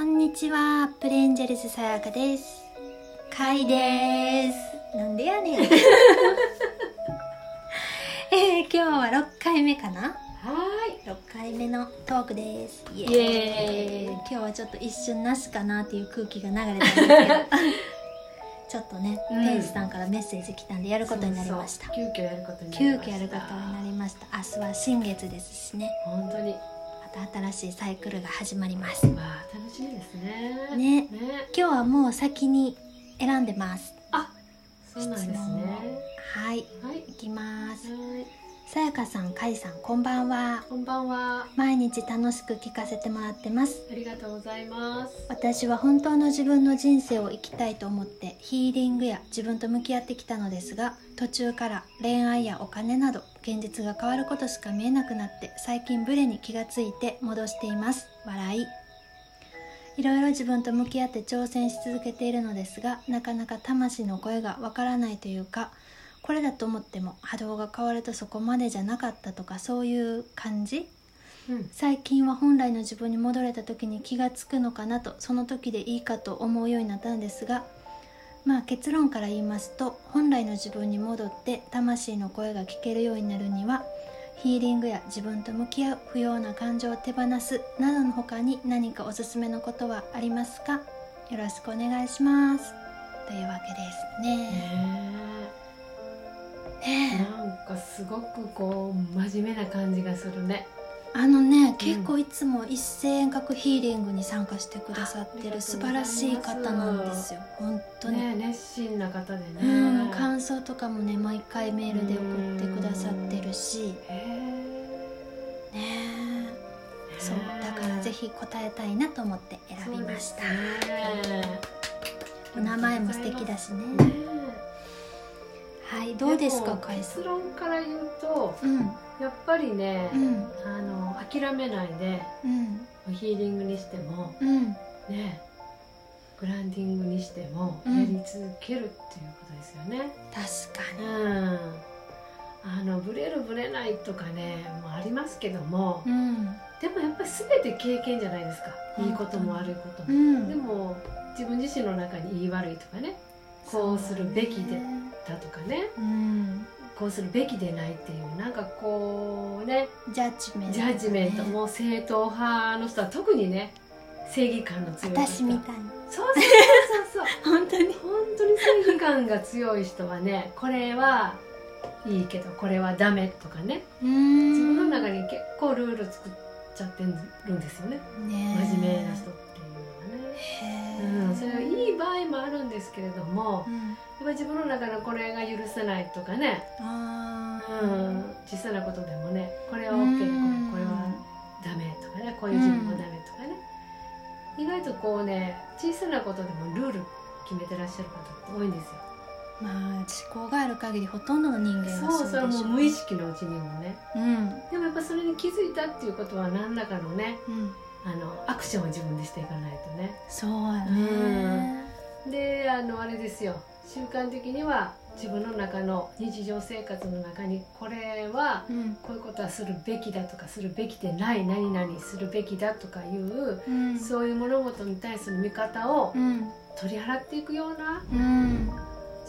こんにちは。プレンジェルズさやかです。かいです。なんでやねん。えー、今日は6回目かな？は6回目のトークです。イエーイ。今日はちょっと一瞬なしかなっていう空気が流れたんですけど。ちょっとね、うん。天使さんからメッセージ来たんでやることになりました。急遽やることになり急ました。遽やることになりました。明日は新月ですしね。本当にまた新しいサイクルが始まります。わあ楽しみですね。ね。ね。今日はもう先に選んでます。あそうなんですね。はいはい。いきます。はいさやかさんかいさんこんばんは。こんばんは。毎日楽しく聞かせてもらってます。ありがとうございます。私は本当の自分の人生を生きたいと思ってヒーリングや自分と向き合ってきたのですが途中から恋愛やお金など現実が変わることしか見えなくなって最近ブレに気がついて戻しています。笑い。いろいろ自分と向き合って挑戦し続けているのですがなかなか魂の声がわからないというかこれだと思っても波動が変わるとそこまでじゃなかったとかそういう感じ？うん。最近は本来の自分に戻れた時に気がつくのかなとその時でいいかと思うようになったんですがまあ結論から言いますと本来の自分に戻って魂の声が聞けるようになるにはヒーリングや自分と向き合う不要な感情を手放すなどの他に何かおすすめのことはありますか？よろしくお願いします。というわけですねね。なんかすごくこう真面目な感じがするね。あのね、結構いつも一斉遠隔ヒーリングに参加してくださってる素晴らしい方なんですよ。本当に、ね熱心な方でね。うん、感想とかもね毎回メールで送ってくださってるし。ね。えそうだからぜひ答えたいなと思って選びました、ね。お名前も素敵だしね。ねはいどうですか結論から言うとうん。やっぱりね、うん。あの諦めないでうん。ヒーリングにしてもうん。ねグランディングにしてもうん。やり続けるっていうことですよね。確かうん、あのブレるブレないとかねもありますけどもにうん。でもやっぱり全て経験じゃないですか。いいことも悪いことも。うん。でも自分自身の中にいい悪いとかねこうするべきでだとかね。うん。こうするべきでないっていうなんかこうね。ジャッジメント、ジャッジメントも正統派の人は特にね正義感の強い方私みたい。にそうそうそうそう。本当に。本当に正義感が強い人はねこれはいいけどこれはダメとかね。自分の中に結構ルール作っちゃってるんですよね。ね真面目な人っていうのはね。へうん、それはいい、い場合もあるんですけれどもうん、やっぱり自分の中のこれが許せないとかね、うん、小さなことでもねこれはう OK んこれこれはダメとかねこういう自分はダメとかね、意外とこうね小さなことでもルール決めてらっしゃる方って多いんですよ。まあ思考がある限りほとんどの人間はそうそれはもう無意識識のうちにもね。うん。でもやっぱそれに気づいたっていうことは何らかのねうんあのアクションを自分でしていかないとね。そうやねであのあれですよ。習慣的には自分の中の日常生活の中にこれはうん。こういうことはするべきだとかするべきでない何々するべきだとかいう、うん。そういう物事に対する見方をうん。取り払っていくようなうん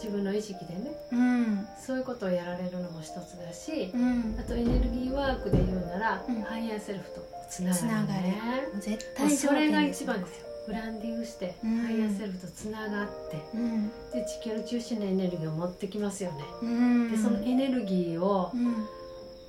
自分の意識でねうん。そういうことをやられるのも一つだしうん。あとエネルギーワークで言うなら、うん。ハイヤーセルフとつながるね。絶対それが一番ですよ。ブランディングして、うん。ハイヤーセルフとつながってうん。で地球の中心のエネルギーを持ってきますよね、うん。でそのエネルギーをうん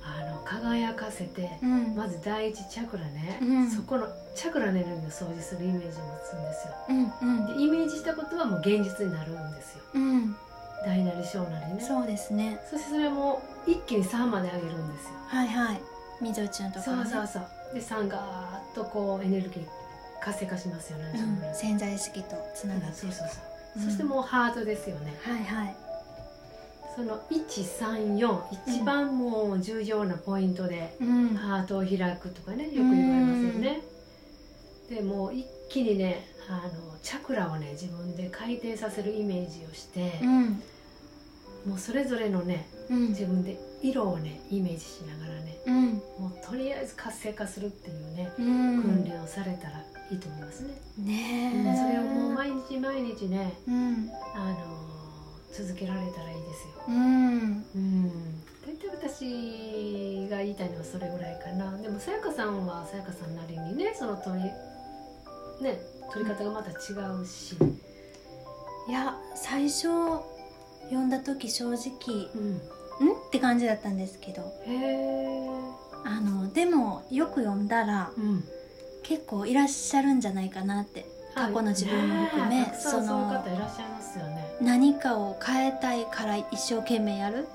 あの輝かせて、うん。まず第一チャクラね、うん。そこのチャクラのエネルギーを掃除するイメージを持つんですよ。うんうん。でイメージしたことはもう現実になるんですよ。うん。大なり小なりね。そうですね。そしてそれも一気に3まで上げるんですよ。はいはい。みぞちゃんとかそうねそうそう。で3がーっとこうエネルギー活性化しますよね、うん。潜在意識とつながってそうそうそう、うん。そしてもうハートですよね。はいはいその134一番もう重要なポイントで、うん。ハートを開くとかねよく言われますよね。でもう一気にねあのチャクラをね自分で回転させるイメージをしてう、ん。もうそれぞれのねうん。自分で色をねイメージしながらねうん。もうとりあえず活性化するっていうね、うん。訓練をされたらいいいと思いますね、ねそれをもう毎日毎日ねうん。あの続けられたらいいですよ。うん。うん。大体私が言いたいのはそれぐらいかな。でもさやかさんはさやかさんなりにねその取りね取り方がまた違うし、いや最初読んだ時正直うん、ん？って感じだったんですけど。へえ、あのでもよく読んだらうん、結構いらっしゃるんじゃないかなって過去の自分も含めねその方いらっしゃいますよね。何かを変えたいから一生懸命やる。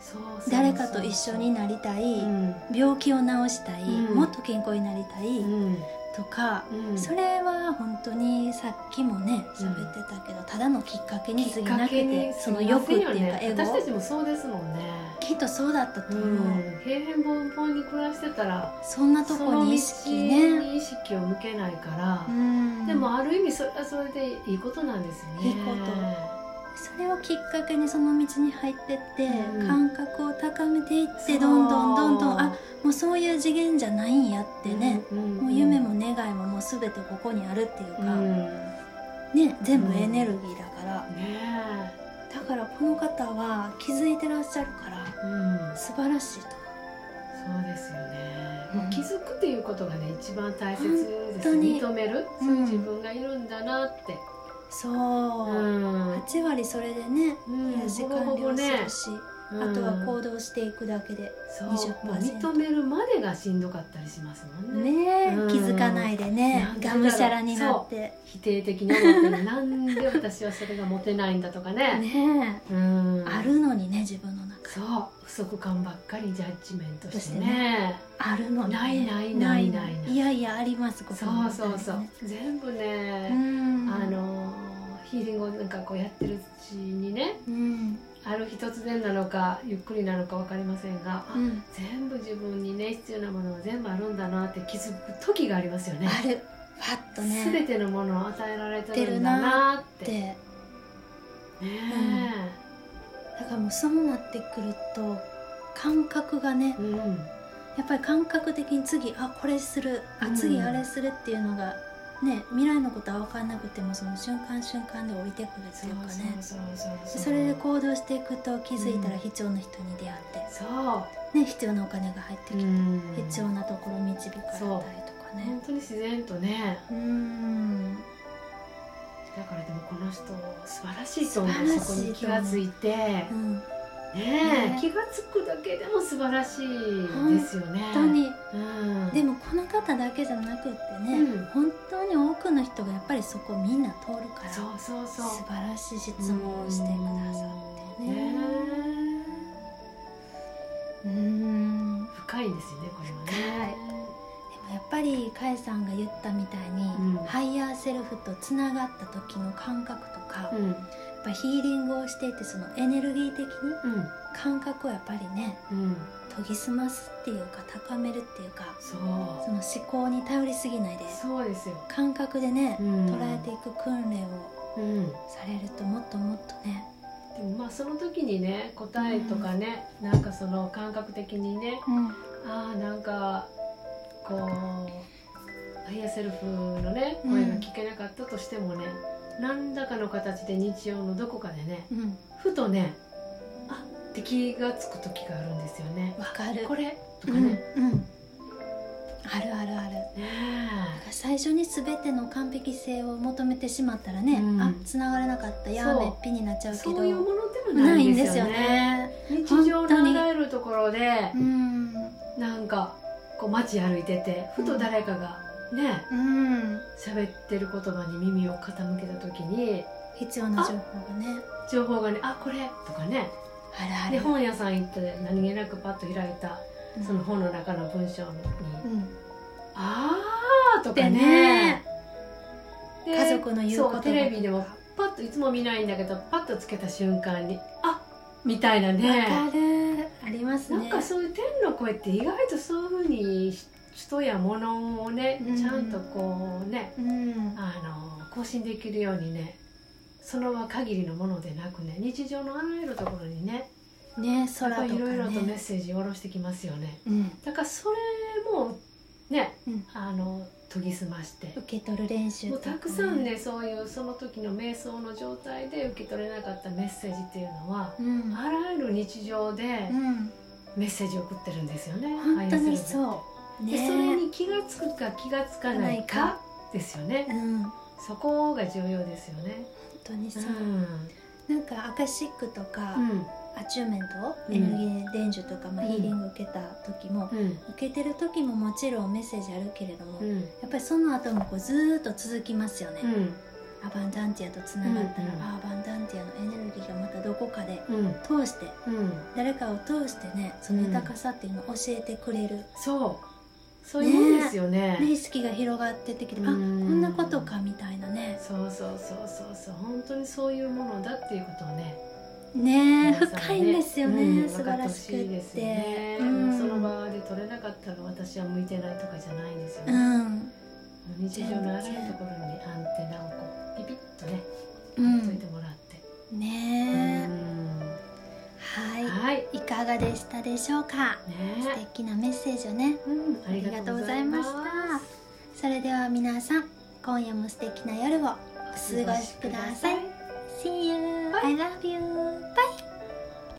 誰かと一緒になりたい、うん。病気を治したい、うん。もっと健康になりたい、うんとか、うん。それは本当にさっきもね喋ってたけど、ただのきっかけに過ぎなくてその欲っていうかエゴ。私たちもそうですもんね。きっとそうだったと思う、うん、平辺凡々に暮らしてたらそんなとこに意識ね。に意識を向けないから。う、ん。でもある意味それはそれでいいことなんですよね。いいことそれをきっかけにその道に入ってって、うん。感覚を高めていってどんどんどんどんあもうそういう次元じゃないんやってね、うんうんもう夢も願いももう全てここにあるっていううか、ん。ね全部エネルギーだから、ねだからこの方は気づいてらっしゃるからえ、うん、素晴らしいと。そうですよね、うん。もう気づくっていうことがね一番大切です本当に。認める、うんそういう自分がいるんだなって、そう、うん。8割それでねうしほぼ完了するし、うん。あとは行動していくだけで、そう。20%もう認めるまでがしんどかったりしますもんね。ねえ、うん。気づかないでねがむしゃらになって。否定的に思ってなんで私はそれがモテないんだとかね。ねうん。えあるのにね自分の中そう。不足感ばっかりジャッジメントしてそしてね。あるのに、ね、ないないないないない。い。やいやあります。ここそうのそうそう。全部うね、ん。あのヒーリングをなんかこうやってるうちにねうん。ある日突然なのかゆっくりなのか分かりませんが、あうん。全部自分にね必要なものは全部あるんだなって気づく時がありますよね。ある。ファッとね。全てのものを与えられてるんだなって。でねだからもうそうなってくると感覚がねえうん。やっぱり感覚的に次あこれするあうん。次あれするっていうのがね未来のことは分かんなくてもその瞬間瞬間で降りてくるっていうかね。そうそうそうそれで行動していくと気づいたら必要な人に出会って、そう。ね、必要なお金が入ってきて、うん。必要なところに導かれたりとかね。本当に自然とね。うんだからでもこの人素晴らしいと思う。そこに気がついて。うん。ねえね気がつくだけでも素晴らしいですよね。本当に。うん。でもこの方だけじゃなくってね、うん。本当に多くの人がやっぱりそこみんな通るからそうそうそう。素晴らしい質問をしてくださってね。ねうん。え深いんですよねこれはね。でもやっぱりかえさんが言ったみたいに、うん。ハイヤーセルフとつながった時の感覚とか、うん。やっぱヒーリングをしていてそのエネルギー的にうん。感覚をやっぱりねうん。研ぎ澄ますっていうか高めるっていうかその思考に頼りすぎないでそうですよ。感覚でね、うん。捉えていく訓練をうん。されるともっともっとね。でもまあその時にね答えとかね、なんかその感覚的にねうん。ああなんかこうハイヤーセルフのねうん。声が聞けなかったとしてもね、何らかの形で日常のどこかでねうん。ふとねあ。って気がつく時があるんですよね。わかる。これ？とうんかね、うんあるあるある。ね最初に全ての完璧性を求めてしまったらね、うん。あ繋がれなかった。やめっぴになっちゃえうけど。そういうものでもないんですよね。日常のあらゆるところでうんなんかこう街歩いててふと誰かがねうん。喋ってる言葉に耳を傾けた時に必要な情報がね。情報がね「あこれ」とかね。で本屋さん行って何気なくパッと開いたうん。その本の中の文章にうん「あー」とかでねねで家族の言う言葉そうテレビでもパッといつも見ないんだけどパッとつけた瞬間に「あみたいなわねありますね。なんかそういう天の声って意外とそういうふうに人や物をね、うん。ちゃんとこうねうん。あの更新できるようにねその場限りのものでなくね日常のあらゆるところにねね空とかぱりいろいろとメッねセージを下ろしてきますよね。うん。だからそれもねうん。あの研ぎ澄まして受け取る練習もうとか、たくさんねそういうその時の瞑想の状態で受け取れなかったメッセージっていうのはうん、あらゆる日常でうん、メッセージを送ってるんですよね。本当にうそうでそれねに気がつくか気がつかないかですよねう。ん本そこが重要ですよね。当にそう、ん。なんかアカシックとか、うん。アチューメント、うんエネルギー伝授とか、まあ、うんヒーリング受けた時も、うん。受けてる時ももちろんメッセージあるけれども、うん。やっぱりその後もこうずーっと続きますよね、うん。アバンダンティアとつながったら、うんあアバンダンティアのエネルギーがまたどこかでうん。通してうん。誰かを通してねその豊かさっていうのを教えてくれる、そう。そういうもんですよね。ね、意識が広がってってきて、あこうんんなことかみたいなねそうそうそうそうそう本当にそういうものだっていうことをねね深いんですよね、うん素晴らしくて。ですね、うん。その場で取れなかったら私は向いてないとかじゃないんですよ。うね、ん。日常のあらゆるところにアンテナをこうピピッとねうん。貼っといてもらって、ねえ、うん。はい。はい。いかがでしたでしょうか？素ね敵なメッセージをね。うん、ありがとうございましたそれでは皆さん今夜も素敵な夜をお過ごしください。See you! I love you!